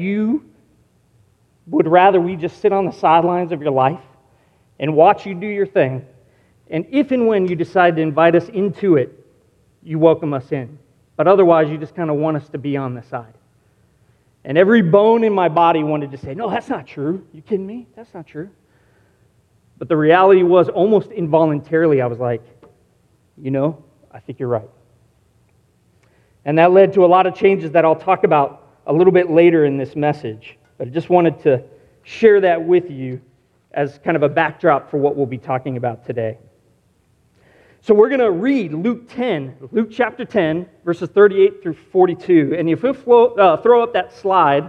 you would rather we just sit on the sidelines of your life and watch you do your thing. And if and when you decide to invite us into it, you welcome us in. But otherwise, you just kind of want us to be on the side. And every bone in my body wanted to say, No, that's not true. You kidding me? That's not true. But the reality was, almost involuntarily, I was like, You know, I think you're right. And that led to a lot of changes that I'll talk about a little bit later in this message. But I just wanted to share that with you as kind of a backdrop for what we'll be talking about today. So we're going to read Luke 10, Luke chapter 10, verses 38 through 42. And if we uh, throw up that slide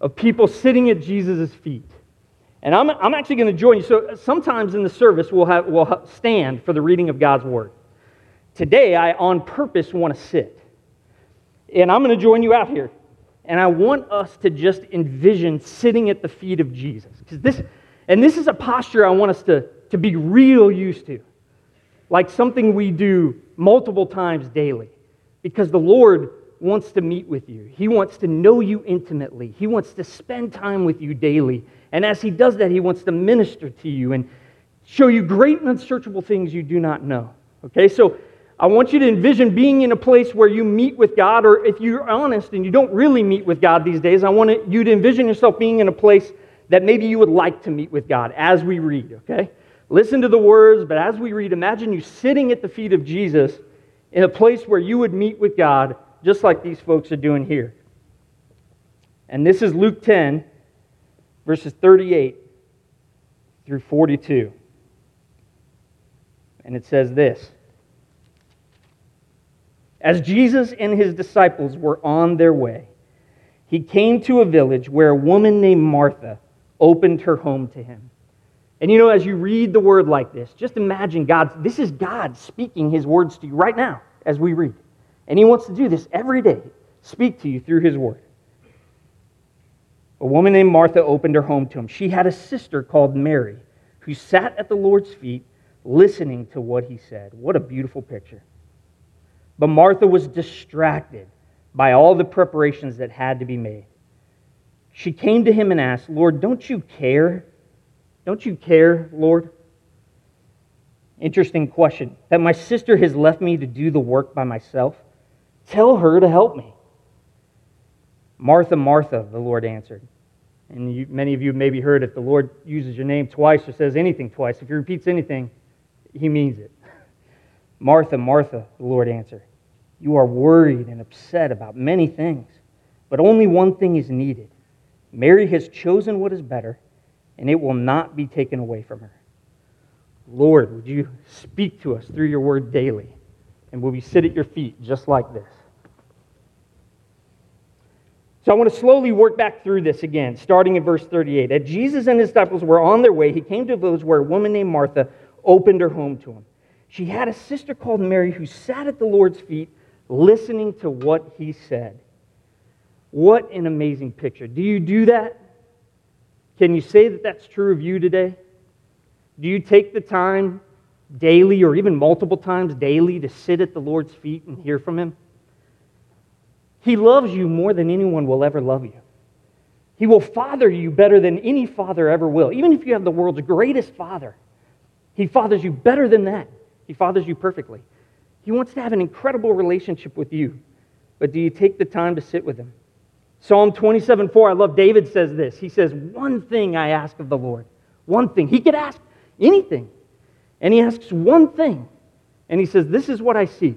of people sitting at Jesus' feet. And I'm, I'm actually going to join you. So sometimes in the service, we'll, have, we'll stand for the reading of God's word. Today, I on purpose want to sit. And I'm going to join you out here. And I want us to just envision sitting at the feet of Jesus. Because this, and this is a posture I want us to, to be real used to like something we do multiple times daily because the Lord wants to meet with you. He wants to know you intimately. He wants to spend time with you daily. And as He does that, He wants to minister to you and show you great and unsearchable things you do not know. Okay, so I want you to envision being in a place where you meet with God, or if you're honest and you don't really meet with God these days, I want you to envision yourself being in a place that maybe you would like to meet with God as we read, okay? Listen to the words, but as we read, imagine you sitting at the feet of Jesus in a place where you would meet with God, just like these folks are doing here. And this is Luke 10, verses 38 through 42. And it says this As Jesus and his disciples were on their way, he came to a village where a woman named Martha opened her home to him. And you know, as you read the word like this, just imagine God, this is God speaking his words to you right now as we read. And he wants to do this every day, speak to you through his word. A woman named Martha opened her home to him. She had a sister called Mary who sat at the Lord's feet listening to what he said. What a beautiful picture. But Martha was distracted by all the preparations that had to be made. She came to him and asked, Lord, don't you care don't you care, Lord? Interesting question. That my sister has left me to do the work by myself? Tell her to help me. Martha, Martha, the Lord answered. And you, many of you maybe heard if the Lord uses your name twice or says anything twice, if he repeats anything, he means it. Martha, Martha, the Lord answered. You are worried and upset about many things, but only one thing is needed. Mary has chosen what is better and it will not be taken away from her. Lord, would you speak to us through your word daily? And will we sit at your feet just like this? So I want to slowly work back through this again, starting in verse 38. As Jesus and his disciples were on their way, he came to a village where a woman named Martha opened her home to him. She had a sister called Mary who sat at the Lord's feet listening to what he said. What an amazing picture. Do you do that? Can you say that that's true of you today? Do you take the time daily or even multiple times daily to sit at the Lord's feet and hear from Him? He loves you more than anyone will ever love you. He will father you better than any father ever will. Even if you have the world's greatest father, He fathers you better than that. He fathers you perfectly. He wants to have an incredible relationship with you. But do you take the time to sit with Him? Psalm 27 4, I love David says this. He says, One thing I ask of the Lord. One thing. He could ask anything. And he asks one thing. And he says, This is what I seek,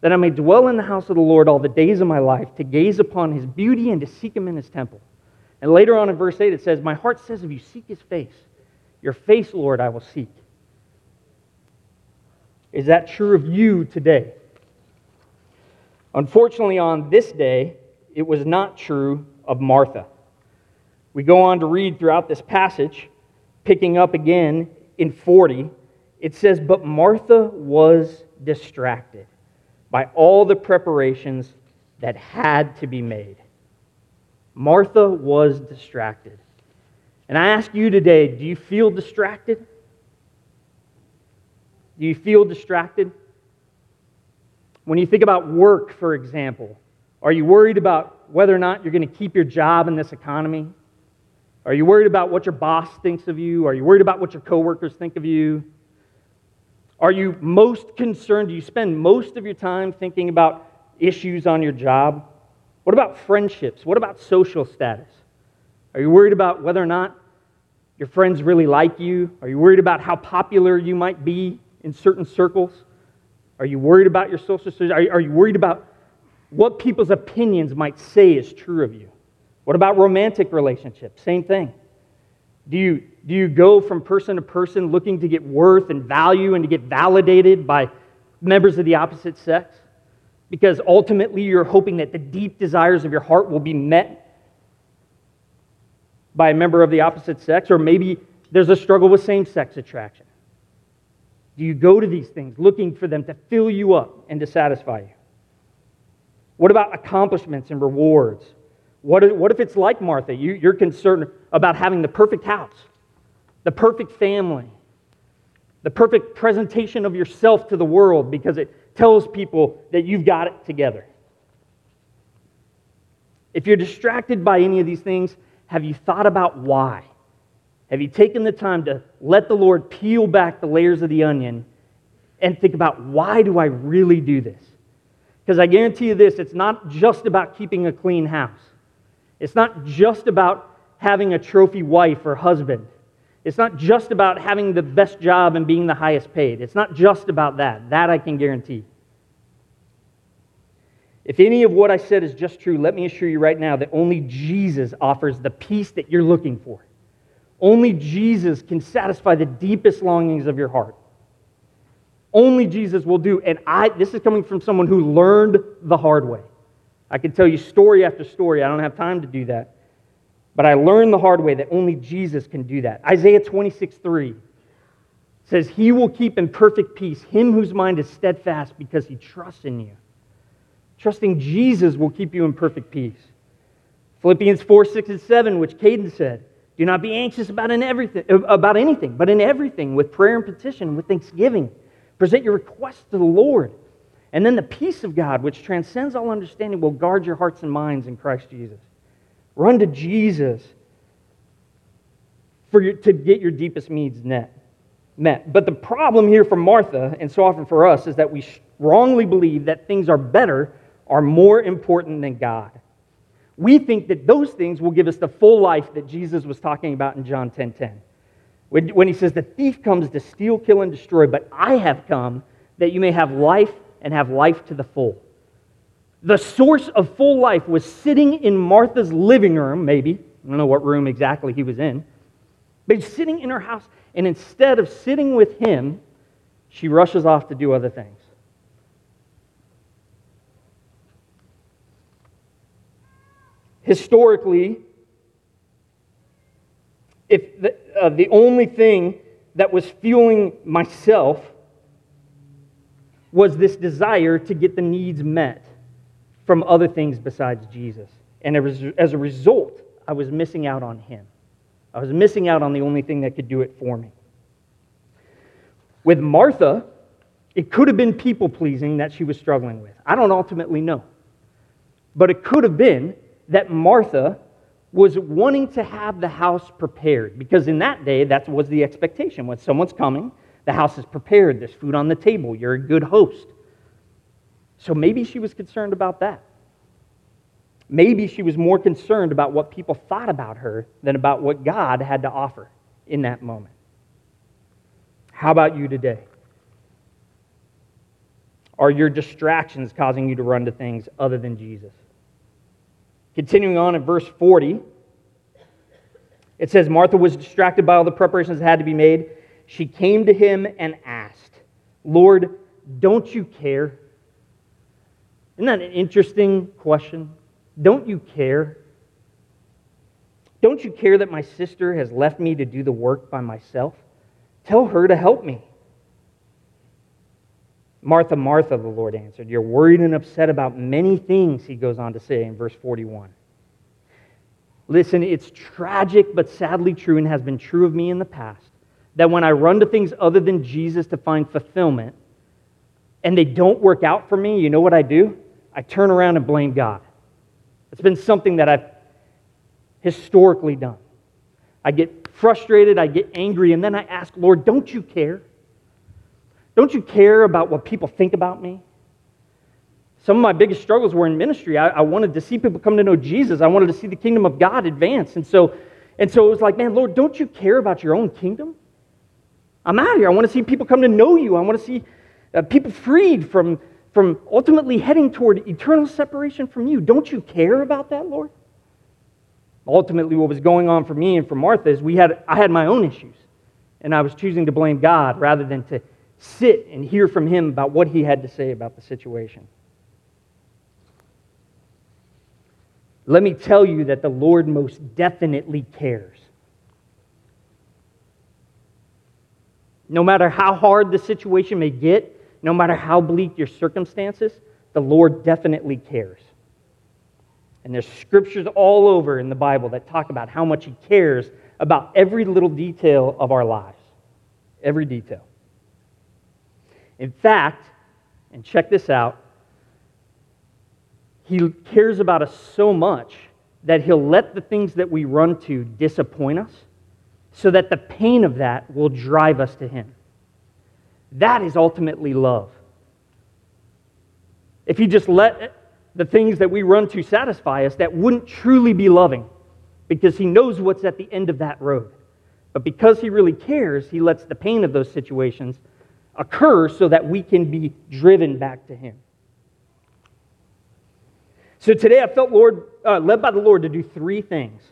that I may dwell in the house of the Lord all the days of my life, to gaze upon his beauty and to seek him in his temple. And later on in verse 8, it says, My heart says, If you seek his face, your face, Lord, I will seek. Is that true of you today? Unfortunately, on this day, it was not true of Martha. We go on to read throughout this passage, picking up again in 40. It says, But Martha was distracted by all the preparations that had to be made. Martha was distracted. And I ask you today do you feel distracted? Do you feel distracted? When you think about work, for example, are you worried about whether or not you're going to keep your job in this economy? Are you worried about what your boss thinks of you? Are you worried about what your coworkers think of you? Are you most concerned? Do you spend most of your time thinking about issues on your job? What about friendships? What about social status? Are you worried about whether or not your friends really like you? Are you worried about how popular you might be in certain circles? Are you worried about your social status? Are you worried about what people's opinions might say is true of you? What about romantic relationships? Same thing. Do you, do you go from person to person looking to get worth and value and to get validated by members of the opposite sex? Because ultimately you're hoping that the deep desires of your heart will be met by a member of the opposite sex, or maybe there's a struggle with same sex attraction. Do you go to these things looking for them to fill you up and to satisfy you? What about accomplishments and rewards? What if, what if it's like Martha? You, you're concerned about having the perfect house, the perfect family, the perfect presentation of yourself to the world because it tells people that you've got it together. If you're distracted by any of these things, have you thought about why? Have you taken the time to let the Lord peel back the layers of the onion and think about why do I really do this? Because I guarantee you this it's not just about keeping a clean house, it's not just about having a trophy wife or husband. It's not just about having the best job and being the highest paid. It's not just about that. That I can guarantee. If any of what I said is just true, let me assure you right now that only Jesus offers the peace that you're looking for. Only Jesus can satisfy the deepest longings of your heart. Only Jesus will do. And I, this is coming from someone who learned the hard way. I can tell you story after story. I don't have time to do that. But I learned the hard way that only Jesus can do that. Isaiah 26, 3 says, He will keep in perfect peace him whose mind is steadfast because he trusts in you. Trusting Jesus will keep you in perfect peace. Philippians 4, 6, and 7, which Caden said, do not be anxious about, in everything, about anything, but in everything, with prayer and petition, with thanksgiving. Present your requests to the Lord. And then the peace of God, which transcends all understanding, will guard your hearts and minds in Christ Jesus. Run to Jesus for your, to get your deepest needs met, met. But the problem here for Martha, and so often for us, is that we wrongly believe that things are better are more important than God. We think that those things will give us the full life that Jesus was talking about in John 10:10. 10, 10. When, when he says, The thief comes to steal, kill, and destroy, but I have come that you may have life and have life to the full. The source of full life was sitting in Martha's living room, maybe. I don't know what room exactly he was in. But he's sitting in her house, and instead of sitting with him, she rushes off to do other things. Historically, if the, uh, the only thing that was fueling myself was this desire to get the needs met from other things besides Jesus. And as a result, I was missing out on Him. I was missing out on the only thing that could do it for me. With Martha, it could have been people pleasing that she was struggling with. I don't ultimately know. But it could have been that Martha was wanting to have the house prepared because in that day that was the expectation. When someone's coming the house is prepared there's food on the table you're a good host. So maybe she was concerned about that. Maybe she was more concerned about what people thought about her than about what god had to offer in that moment. How about you today? Are your distractions causing you to run to things other than jesus Continuing on in verse 40, it says, Martha was distracted by all the preparations that had to be made. She came to him and asked, Lord, don't you care? Isn't that an interesting question? Don't you care? Don't you care that my sister has left me to do the work by myself? Tell her to help me. Martha, Martha, the Lord answered, You're worried and upset about many things, he goes on to say in verse 41. Listen, it's tragic but sadly true and has been true of me in the past that when I run to things other than Jesus to find fulfillment and they don't work out for me, you know what I do? I turn around and blame God. It's been something that I've historically done. I get frustrated, I get angry, and then I ask, Lord, don't you care? Don't you care about what people think about me? Some of my biggest struggles were in ministry. I, I, wanted to see people come to know Jesus. I wanted to see the kingdom of God advance. And so, and so it was like, man, Lord, don't you care about your own kingdom? I'm out here. I want to see people come to know you. I want to see uh, people freed from, from ultimately heading toward eternal separation from you. Don't you care about that, Lord? Ultimately, what was going on for me and for Martha is we had, I had my own issues. And I was choosing to blame God rather than to sit and hear from Him about what He had to say about the situation. Let me tell you that the Lord most definitely cares. No matter how hard the situation may get, no matter how bleak your circumstances, the Lord definitely cares. And there's scriptures all over in the Bible that talk about how much He cares about every little detail of our lives. Every detail. In fact, and check this out, He cares about us so much that He'll let the things that we run to disappoint us so that the pain of that will drive us to Him. That is ultimately love. If He just let the things that we run to satisfy us that wouldn't truly be loving because he knows what's at the end of that road. But because he really cares, he lets the pain of those situations occur so that we can be driven back to him. So today I felt Lord, uh, led by the Lord to do three things.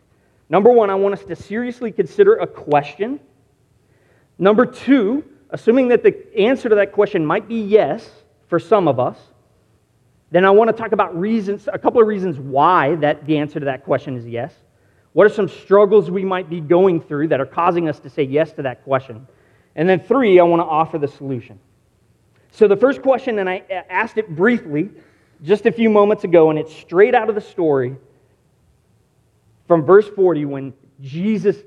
Number one, I want us to seriously consider a question. Number two, assuming that the answer to that question might be yes for some of us, then I want to talk about reasons, a couple of reasons why that the answer to that question is yes. What are some struggles we might be going through that are causing us to say yes to that question? And then three, I want to offer the solution. So the first question, and I asked it briefly just a few moments ago, and it's straight out of the story from verse 40 when Jesus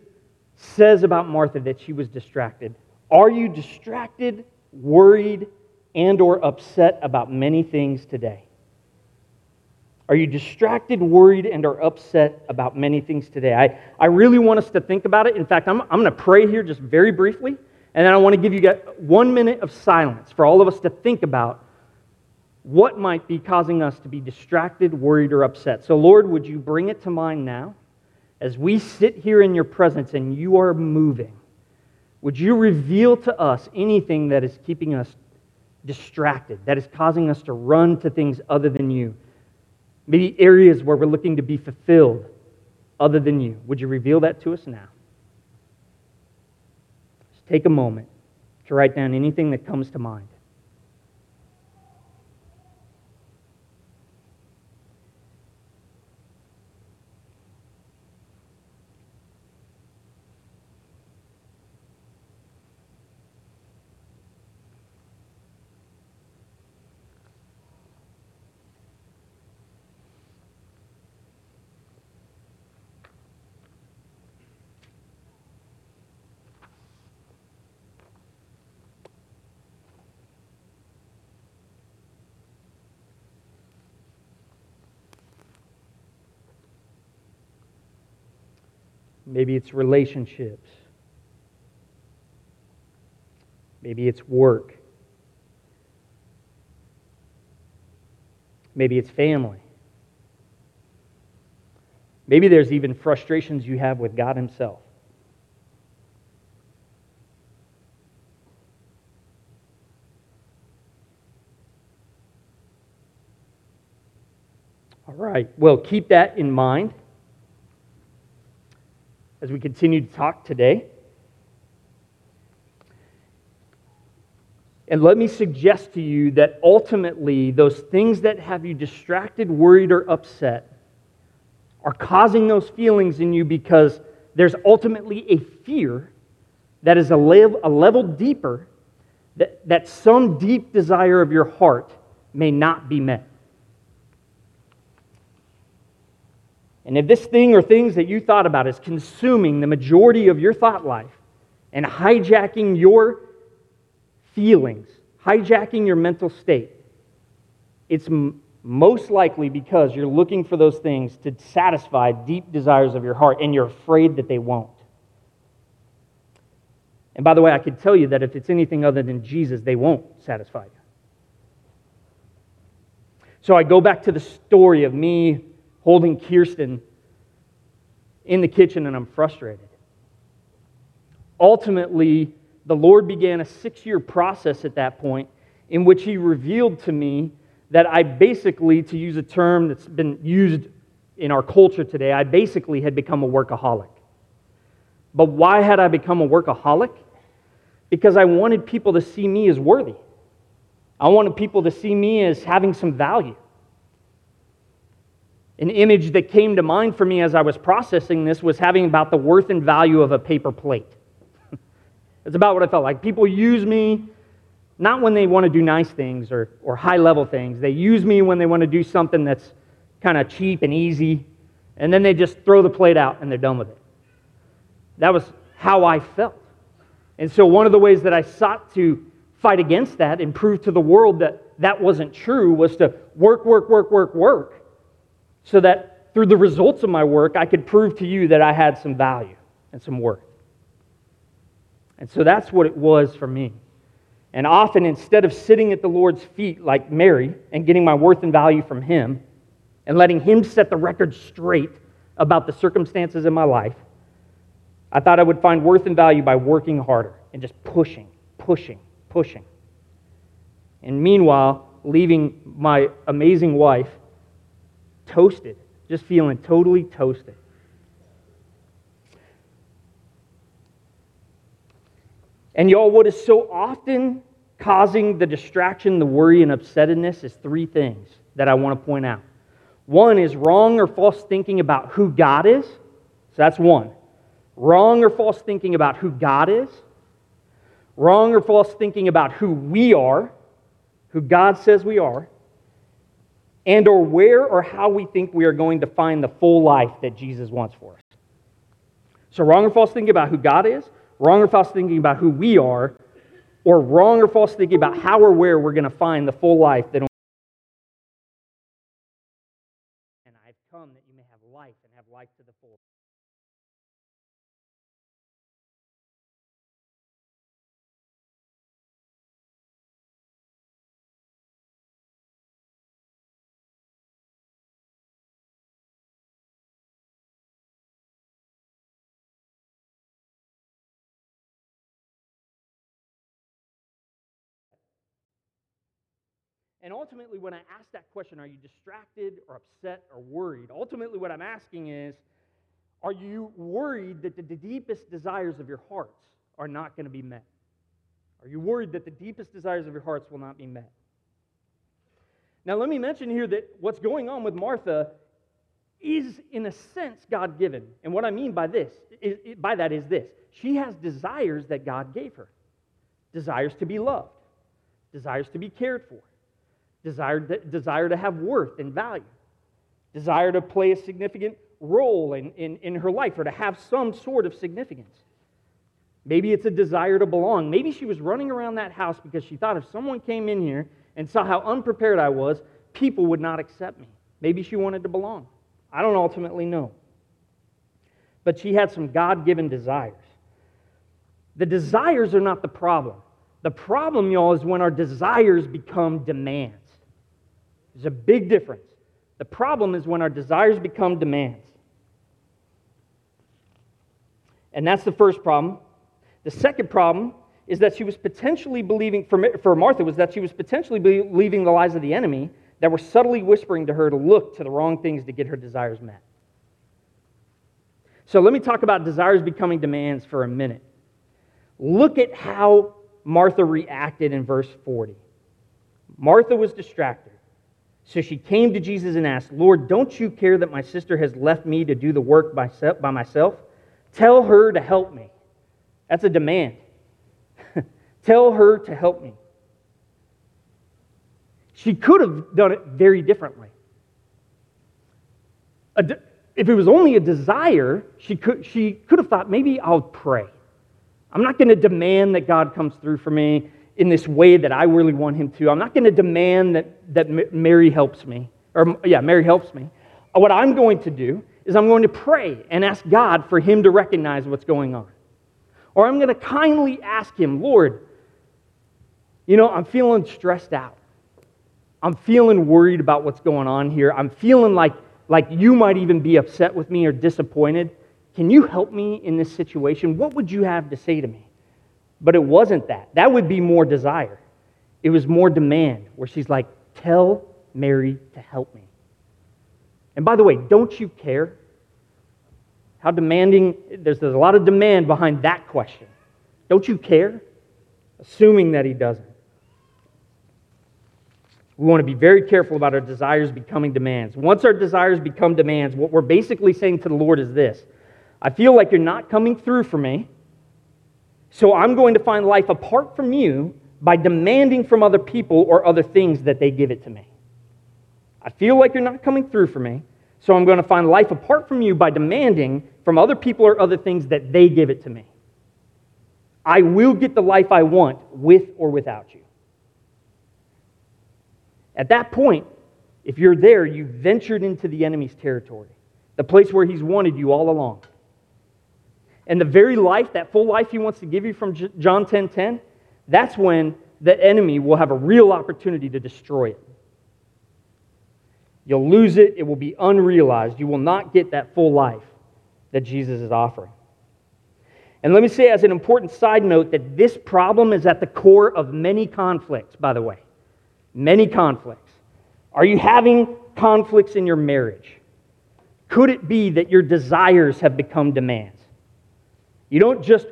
says about Martha that she was distracted. Are you distracted, worried, and or upset about many things today? Are you distracted, worried, and are upset about many things today? I, I really want us to think about it. In fact, I'm, I'm going to pray here just very briefly, and then I want to give you one minute of silence for all of us to think about what might be causing us to be distracted, worried, or upset. So, Lord, would you bring it to mind now as we sit here in your presence and you are moving? Would you reveal to us anything that is keeping us distracted, that is causing us to run to things other than you? Maybe areas where we're looking to be fulfilled other than you. Would you reveal that to us now? Take a moment to write down anything that comes to mind. Maybe it's relationships. Maybe it's work. Maybe it's family. Maybe there's even frustrations you have with God Himself. All right, well, keep that in mind as we continue to talk today. And let me suggest to you that ultimately, those things that have you distracted, worried, or upset are causing those feelings in you because there's ultimately a fear that is a, level, a level deeper, that, that some deep desire of your heart may not be met. And if this thing or things that you thought about is consuming the majority of your thought life and hijacking your feelings, hijacking your mental state, it's most likely because you're looking for those things to satisfy deep desires of your heart and you're afraid that they won't. And by the way, I could tell you that if it's anything other than Jesus, they won't satisfy you. So I go back to the story of me holding Kirsten in the kitchen and I'm frustrated. Ultimately, the Lord began a six year process at that point in which He revealed to me that I basically, to use a term that's been used in our culture today, I basically had become a workaholic. But why had I become a workaholic? Because I wanted people to see me as worthy. I wanted people to see me as having some value. An image that came to mind for me as I was processing this was having about the worth and value of a paper plate. it's about what I felt like. People use me not when they want to do nice things or, or high level things. They use me when they want to do something that's kind of cheap and easy, and then they just throw the plate out and they're done with it. That was how I felt. And so, one of the ways that I sought to fight against that and prove to the world that that wasn't true was to work, work, work, work, work, so that through the results of my work, I could prove to you that I had some value and some worth. And so that's what it was for me. And often, instead of sitting at the Lord's feet like Mary and getting my worth and value from Him and letting Him set the record straight about the circumstances in my life, I thought I would find worth and value by working harder and just pushing, pushing, pushing. And meanwhile, leaving my amazing wife toasted, just feeling totally toasted. And y'all, what is so often causing the distraction, the worry, and upsettedness is three things that I want to point out. One is wrong or false thinking about who God is. So that's one. Wrong or false thinking about who God is. Wrong or false thinking about who we are, who God says we are. And or where or how we think we are going to find the full life that Jesus wants for us. So wrong or false thinking about who God is wrong or false thinking about who we are, or wrong or false thinking about how or where we're going to find the full life that and I've come that you may have life and have life to the full. And ultimately, when I ask that question, are you distracted or upset or worried? Ultimately, what I'm asking is, are you worried that the deepest desires of your hearts are not going to be met? Are you worried that the deepest desires of your hearts will not be met? Now, let me mention here that what's going on with Martha is, in a sense, God given. And what I mean by this, is, by that is this she has desires that God gave her desires to be loved, desires to be cared for, desire, desire to have worth and value, desire to play a significant role in, in, in her life or to have some sort of significance. Maybe it's a desire to belong. Maybe she was running around that house because she thought if someone came in here and saw how unprepared I was, people would not accept me. Maybe she wanted to belong. I don't ultimately know. But she had some God given desires. The desires are not the problem. The problem, y'all, is when our desires become demands. There's a big difference. The problem is when our desires become demands. And that's the first problem. The second problem is that she was potentially believing, for, Martha, was that she was potentially believing the lies of the enemy that were subtly whispering to her to look to the wrong things to get her desires met. So let me talk about desires becoming demands for a minute. Look at how Martha reacted in verse 40. Martha was distracted. So she came to Jesus and asked, Lord, don't you care that my sister has left me to do the work by myself? Tell her to help me. That's a demand. Tell her to help me. She could have done it very differently. If it was only a desire, she could, she could have thought, maybe I'll pray. I'm not going to demand that God comes through for me in this way that I really want him to. I'm not going to demand that, that Mary helps me. or yeah, Mary helps me. What I'm going to do is I'm going to pray and ask God for him to recognize what's going on. Or I'm going to kindly ask him, Lord, you know, I'm feeling stressed out. I'm feeling worried about what's going on here. I'm feeling like, like you might even be upset with me or disappointed. Can you help me in this situation? What would you have to say to me? But it wasn't that. That would be more desire. It was more demand, where she's like, Tell Mary to help me. And by the way, don't you care how demanding, there's, there's a lot of demand behind that question. Don't you care? Assuming that he doesn't. We want to be very careful about our desires becoming demands. Once our desires become demands, what we're basically saying to the Lord is this I feel like you're not coming through for me, so I'm going to find life apart from you by demanding from other people or other things that they give it to me. I feel like you're not coming through for me, so I'm going to find life apart from you by demanding from other people or other things that they give it to me. I will get the life I want with or without you. At that point, if you're there, you've ventured into the enemy's territory, the place where he's wanted you all along. And the very life, that full life he wants to give you from John 10:10, 10, 10, that's when the enemy will have a real opportunity to destroy it. You'll lose it, it will be unrealized. You will not get that full life that Jesus is offering. And let me say, as an important side note, that this problem is at the core of many conflicts, by the way many conflicts. Are you having conflicts in your marriage? Could it be that your desires have become demands? You don't just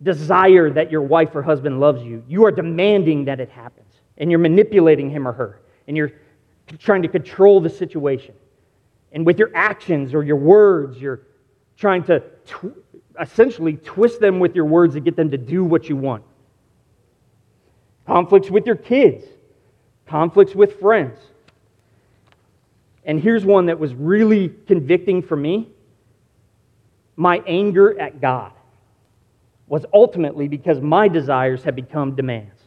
desire that your wife or husband loves you, you are demanding that it happens. And you're manipulating him or her. And you're trying to control the situation. And with your actions or your words, you're trying to tw- essentially twist them with your words to get them to do what you want. Conflicts with your kids conflicts with friends. And here's one that was really convicting for me my anger at God was ultimately because my desires had become demands.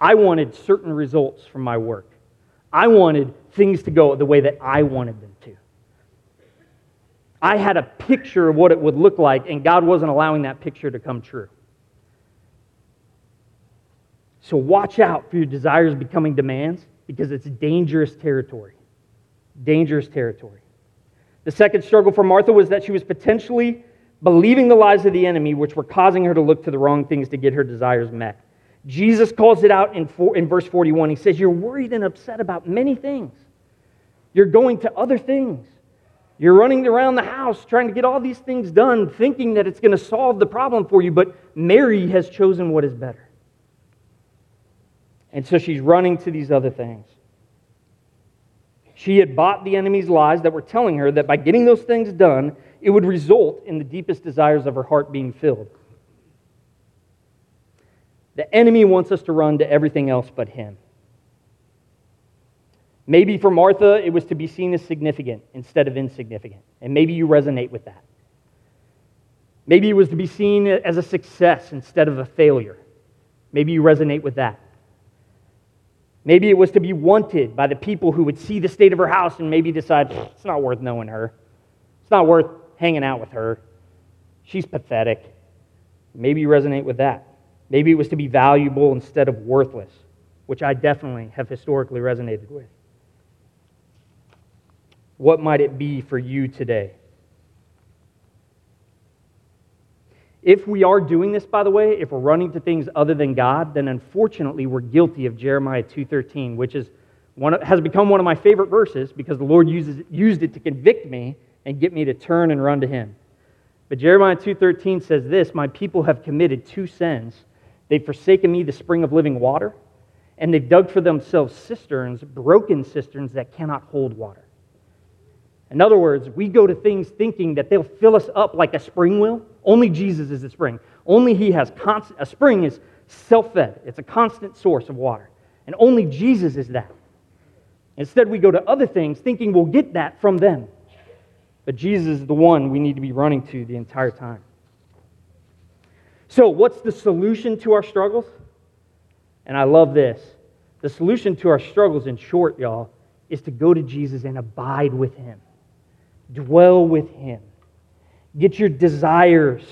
I wanted certain results from my work. I wanted things to go the way that I wanted them to. I had a picture of what it would look like, and God wasn't allowing that picture to come true. So watch out for your desires becoming demands because it's dangerous territory. Dangerous territory. The second struggle for Martha was that she was potentially believing the lies of the enemy, which were causing her to look to the wrong things to get her desires met. Jesus calls it out in, four, in verse 41. He says, You're worried and upset about many things. You're going to other things. You're running around the house trying to get all these things done, thinking that it's going to solve the problem for you, but Mary has chosen what is better. And so she's running to these other things. She had bought the enemy's lies that were telling her that by getting those things done, it would result in the deepest desires of her heart being filled. The enemy wants us to run to everything else but him. Maybe for Martha, it was to be seen as significant instead of insignificant. And maybe you resonate with that. Maybe it was to be seen as a success instead of a failure. Maybe you resonate with that. Maybe it was to be wanted by the people who would see the state of her house and maybe decide it's not worth knowing her. It's not worth hanging out with her. She's pathetic. Maybe you resonate with that. Maybe it was to be valuable instead of worthless, which I definitely have historically resonated with. What might it be for you today? If we are doing this, by the way, if we're running to things other than God, then unfortunately we're guilty of Jeremiah 2.13, which is one, has become one of my favorite verses because the Lord uses, used it to convict me and get me to turn and run to Him. But Jeremiah 2.13 says this, My people have committed two sins. They've forsaken me, the spring of living water, and they've dug for themselves cisterns, broken cisterns that cannot hold water. In other words, we go to things thinking that they'll fill us up like a spring will. Only Jesus is the spring. Only He has constant, a spring is self fed, it's a constant source of water. And only Jesus is that. Instead, we go to other things thinking we'll get that from them. But Jesus is the one we need to be running to the entire time. So, what's the solution to our struggles? And I love this. The solution to our struggles, in short, y'all, is to go to Jesus and abide with him, dwell with him, get your desires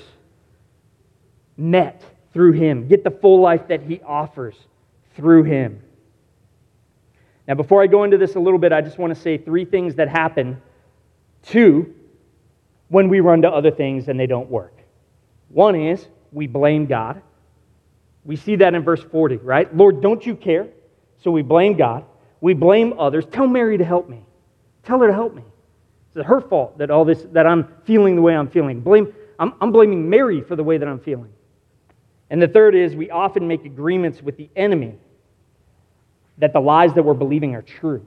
met through him, get the full life that he offers through him. Now, before I go into this a little bit, I just want to say three things that happen. Two, when we run to other things and they don't work. One is we blame God. We see that in verse 40, right? Lord, don't you care? So we blame God. We blame others. Tell Mary to help me. Tell her to help me. It's her fault that all this that I'm feeling the way I'm feeling. Blame I'm, I'm blaming Mary for the way that I'm feeling. And the third is we often make agreements with the enemy that the lies that we're believing are true.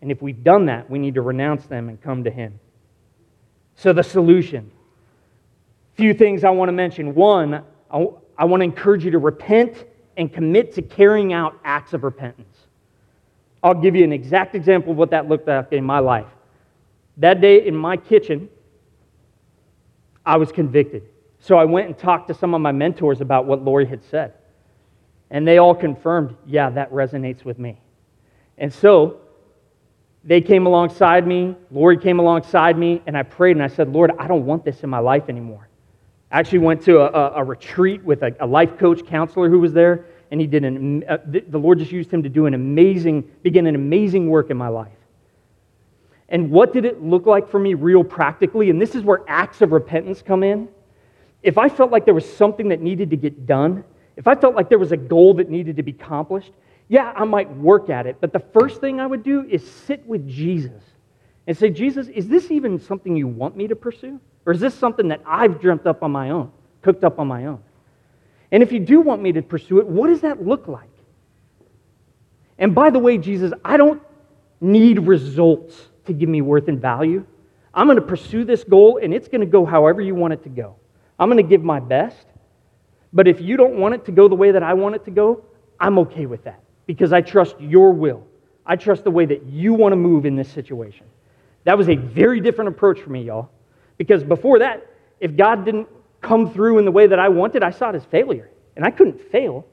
And if we've done that, we need to renounce them and come to him. So the solution. Few things I want to mention. One, I, I want to encourage you to repent and commit to carrying out acts of repentance. I'll give you an exact example of what that looked like in my life. That day in my kitchen, I was convicted. So I went and talked to some of my mentors about what Lori had said. And they all confirmed, yeah, that resonates with me. And so they came alongside me, Lori came alongside me, and I prayed and I said, Lord, I don't want this in my life anymore. I actually went to a, a, a retreat with a, a, life coach counselor who was there, and he did an, uh, the Lord just used him to do an amazing, begin an amazing work in my life. And what did it look like for me, real practically? And this is where acts of repentance come in. If I felt like there was something that needed to get done, if I felt like there was a goal that needed to be accomplished, yeah, I might work at it. But the first thing I would do is sit with Jesus and say, Jesus, is this even something you want me to pursue? Or is this something that I've dreamt up on my own, cooked up on my own? And if you do want me to pursue it, what does that look like? And by the way, Jesus, I don't need results to give me worth and value. I'm going to pursue this goal, and it's going to go however you want it to go. I'm going to give my best. But if you don't want it to go the way that I want it to go, I'm okay with that because I trust your will. I trust the way that you want to move in this situation. That was a very different approach for me, y'all. Because before that, if God didn't come through in the way that I wanted, I saw it as failure. And I couldn't fail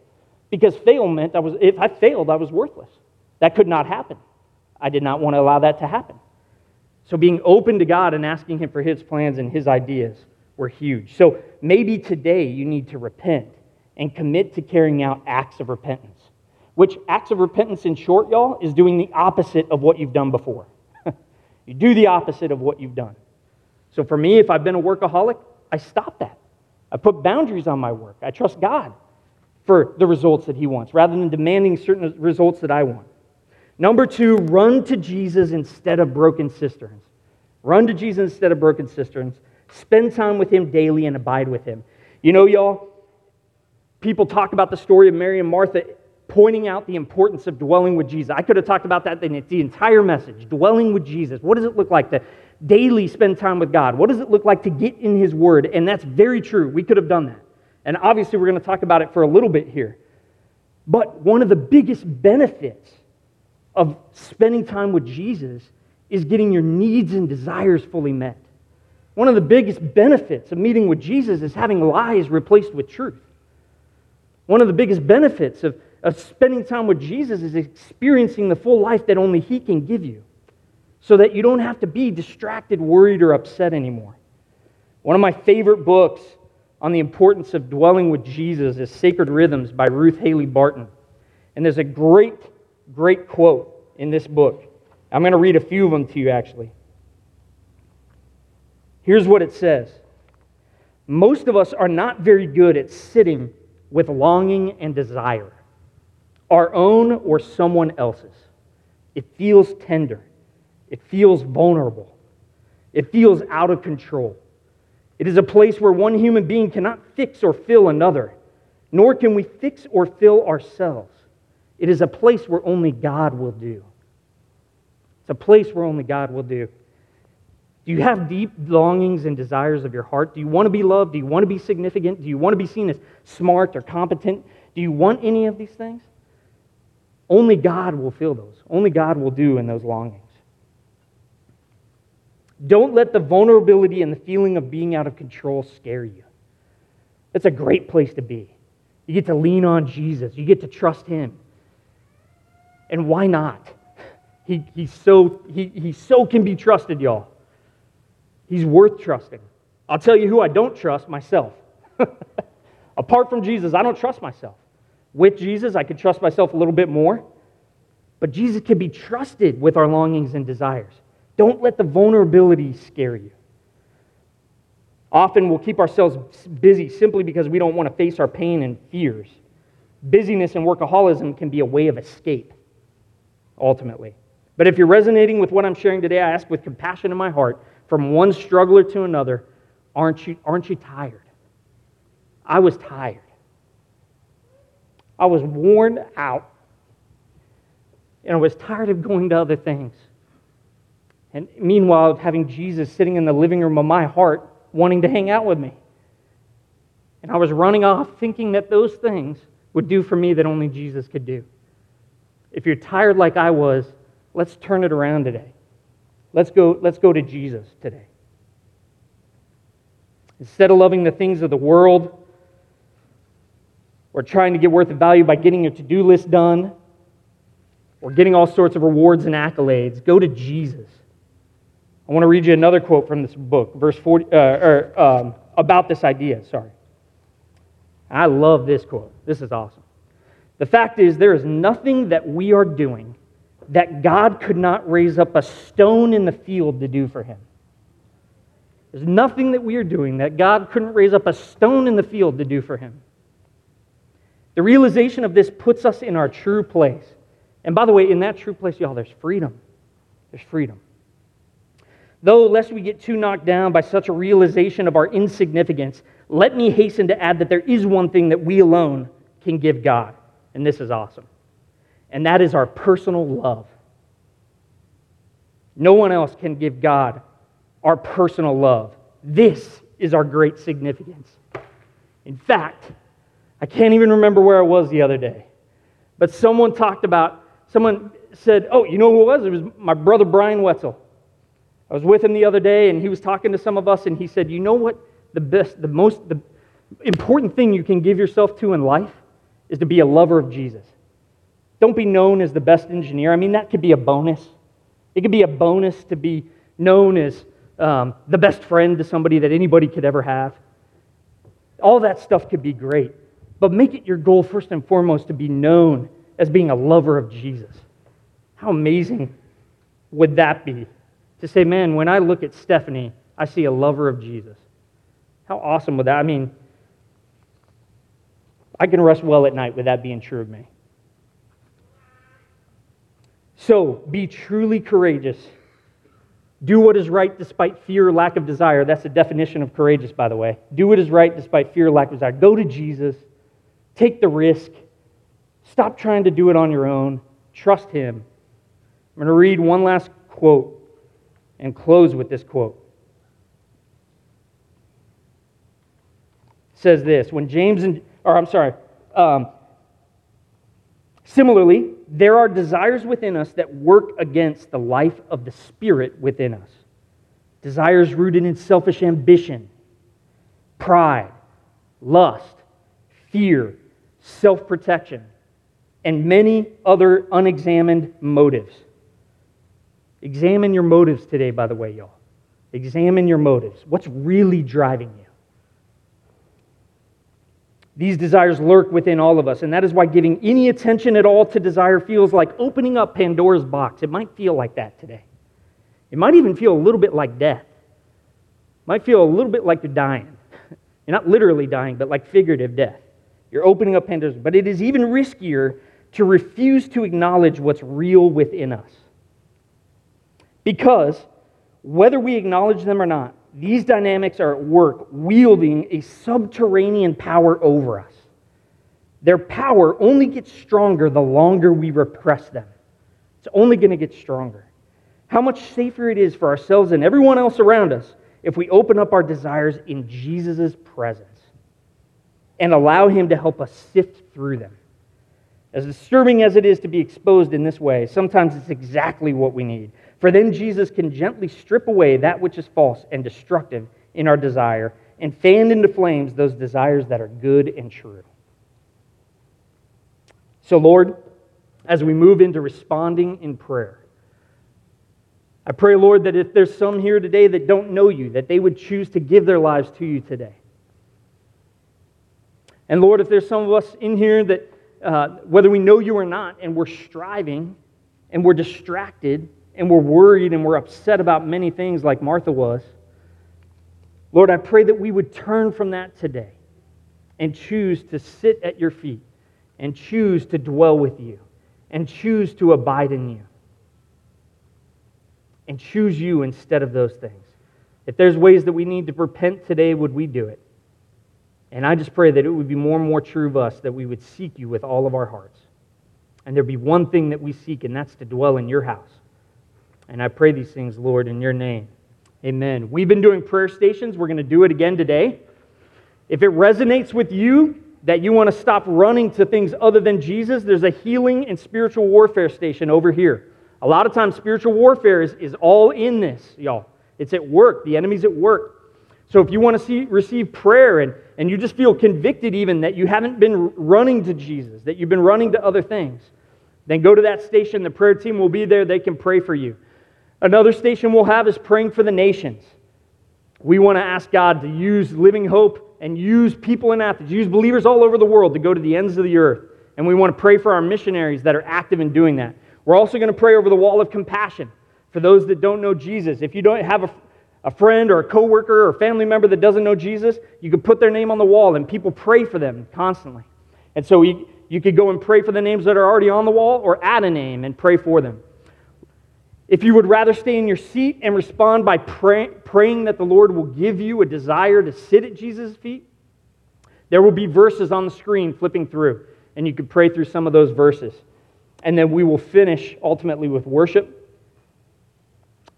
because fail meant I was, if I failed, I was worthless. That could not happen. I did not want to allow that to happen. So being open to God and asking Him for His plans and His ideas were huge. So maybe today you need to repent and commit to carrying out acts of repentance. Which acts of repentance, in short, y'all, is doing the opposite of what you've done before. you do the opposite of what you've done. So for me, if I've been a workaholic, I stop that. I put boundaries on my work. I trust God for the results that He wants rather than demanding certain results that I want. Number two, run to Jesus instead of broken cisterns. Run to Jesus instead of broken cisterns. Spend time with Him daily and abide with Him. You know, y'all, people talk about the story of Mary and Martha pointing out the importance of dwelling with Jesus. I could have talked about that in the entire message. Dwelling with Jesus. What does it look like to daily spend time with God? What does it look like to get in His Word? And that's very true. We could have done that. And obviously, we're going to talk about it for a little bit here. But one of the biggest benefits of spending time with Jesus is getting your needs and desires fully met. One of the biggest benefits of meeting with Jesus is having lies replaced with truth. One of the biggest benefits of, of spending time with Jesus is experiencing the full life that only He can give you so that you don't have to be distracted, worried, or upset anymore. One of my favorite books on the importance of dwelling with Jesus is Sacred Rhythms by Ruth Haley Barton. And there's a great, great quote in this book. I'm going to read a few of them to you, actually. Here's what it says Most of us are not very good at sitting with longing and desire, our own or someone else's. It feels tender, it feels vulnerable, it feels out of control. It is a place where one human being cannot fix or fill another, nor can we fix or fill ourselves. It is a place where only God will do. It's a place where only God will do. Do you have deep longings and desires of your heart? Do you want to be loved? Do you want to be significant? Do you want to be seen as smart or competent? Do you want any of these things? Only God will fill those. Only God will do in those longings. Don't let the vulnerability and the feeling of being out of control scare you. That's a great place to be. You get to lean on Jesus, you get to trust Him. And why not? He, he's so, he, he so can be trusted, y'all. He's worth trusting. I'll tell you who I don't trust myself. Apart from Jesus, I don't trust myself. With Jesus, I could trust myself a little bit more. But Jesus can be trusted with our longings and desires. Don't let the vulnerability scare you. Often we'll keep ourselves busy simply because we don't want to face our pain and fears. Busyness and workaholism can be a way of escape, ultimately. But if you're resonating with what I'm sharing today, I ask with compassion in my heart from one struggler to another, aren't you, aren't you tired? I was tired. I was worn out. And I was tired of going to other things. And meanwhile, having Jesus sitting in the living room of my heart, wanting to hang out with me. And I was running off thinking that those things would do for me that only Jesus could do. If you're tired like I was, let's turn it around today. Let's go, let's go to Jesus today. Instead of loving the things of the world or trying to get worth of value by getting your to do list done or getting all sorts of rewards and accolades, go to Jesus. I want to read you another quote from this book, verse 40, uh, or, um, about this idea, sorry. I love this quote. This is awesome. The fact is, there is nothing that we are doing that God could not raise up a stone in the field to do for him. There's nothing that we are doing that God couldn't raise up a stone in the field to do for him. The realization of this puts us in our true place. And by the way, in that true place, y'all, there's freedom. There's freedom. Though, lest we get too knocked down by such a realization of our insignificance, let me hasten to add that there is one thing that we alone can give God. And this is awesome. And that is our personal love. No one else can give God our personal love. This is our great significance. In fact, I can't even remember where I was the other day, but someone talked about, someone said, Oh, you know who it was? It was my brother Brian Wetzel. I was with him the other day and he was talking to some of us and he said, You know what? The best, the most, the important thing you can give yourself to in life is to be a lover of Jesus. Don't be known as the best engineer. I mean, that could be a bonus. It could be a bonus to be known as um, the best friend to somebody that anybody could ever have. All that stuff could be great. But make it your goal, first and foremost, to be known as being a lover of Jesus. How amazing would that be? To say, man, when I look at Stephanie, I see a lover of Jesus. How awesome would that? I mean, I can rest well at night with that being true of me. So, be truly courageous. Do what is right despite fear lack of desire. That's the definition of courageous, by the way. Do what is right despite fear lack of desire. Go to Jesus. Take the risk. Stop trying to do it on your own. Trust Him. I'm going to read one last quote and close with this quote. It says this When James and, or I'm sorry, um, similarly, there are desires within us that work against the life of the Spirit within us. Desires rooted in selfish ambition, pride, lust, fear, self protection, and many other unexamined motives. Examine your motives today, by the way, y'all. Examine your motives. What's really driving you? These desires lurk within all of us, and that is why giving any attention at all to desire feels like opening up Pandora's box. It might feel like that today. It might even feel a little bit like death. It might feel a little bit like you're dying. You're not literally dying, but like figurative death. You're opening up Pandora's, but it is even riskier to refuse to acknowledge what's real within us. Because whether we acknowledge them or not, these dynamics are at work wielding a subterranean power over us. Their power only gets stronger the longer we repress them. It's only going to get stronger. How much safer it is for ourselves and everyone else around us if we open up our desires in Jesus' presence and allow Him to help us sift through them. As disturbing as it is to be exposed in this way, sometimes it's exactly what we need. For then Jesus can gently strip away that which is false and destructive in our desire and fan into flames those desires that are good and true. So, Lord, as we move into responding in prayer, I pray, Lord, that if there's some here today that don't know you, that they would choose to give their lives to you today. And Lord, if there's some of us in here that, uh, whether we know you or not, and we're striving and we're distracted and we're worried and we're upset about many things like Martha was, Lord, I pray that we would turn from that today and choose to sit at your feet and choose to dwell with you and choose to abide in you and choose you instead of those things. If there's ways that we need to repent today, would we do it? And I just pray that it would be more and more true of us that we would seek you with all of our hearts. And there'd be one thing that we seek, and that's to dwell in your house. And I pray these things, Lord, in your name. Amen. We've been doing prayer stations. We're going to do it again today. If it resonates with you that you want to stop running to things other than Jesus, there's a healing and spiritual warfare station over here. A lot of times, spiritual warfare is, is all in this, y'all. It's at work. The enemy's at work. So if you want to see, receive prayer and, and you just feel convicted, even that you haven't been running to Jesus, that you've been running to other things, then go to that station. The prayer team will be there. They can pray for you. Another station we'll have is praying for the nations. We want to ask God to use Living Hope and use people in Athens, use believers all over the world to go to the ends of the earth. And we want to pray for our missionaries that are active in doing that. We're also going to pray over the wall of compassion for those that don't know Jesus. If you don't have a, a friend or a coworker or family member that doesn't know Jesus, you could put their name on the wall and people pray for them constantly. And so we, you could go and pray for the names that are already on the wall or add a name and pray for them. If you would rather stay in your seat and respond by pray, praying that the Lord will give you a desire to sit at Jesus' feet, there will be verses on the screen flipping through, and you could pray through some of those verses. And then we will finish ultimately with worship.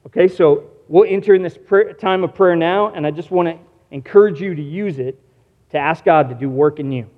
Okay, so we'll enter in this prayer, time of prayer now, and I just want to encourage you to use it to ask God to do work in you.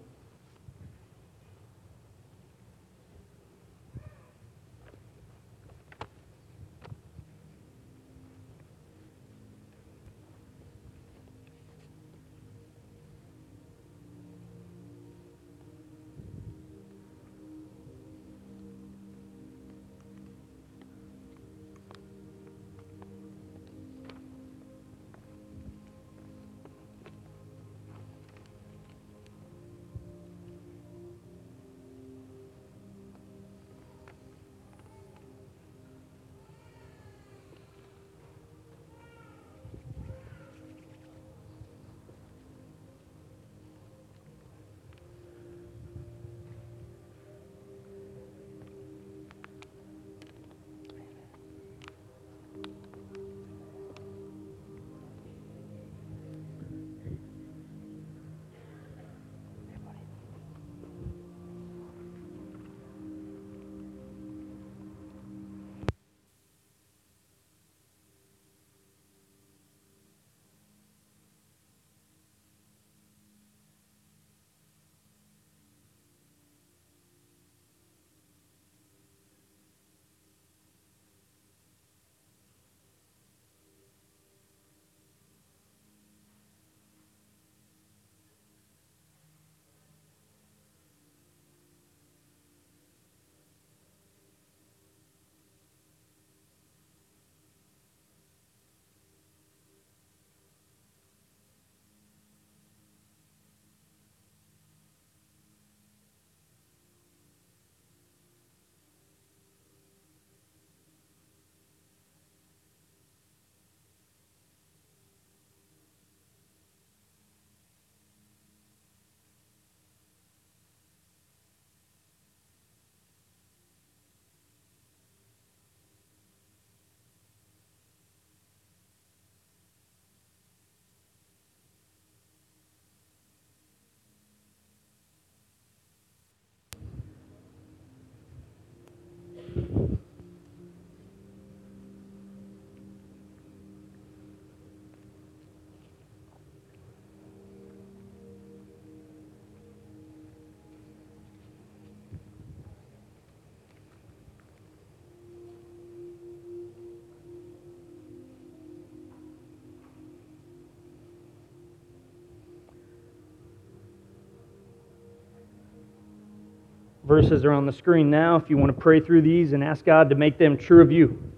Verses are on the screen now if you want to pray through these and ask God to make them true of you.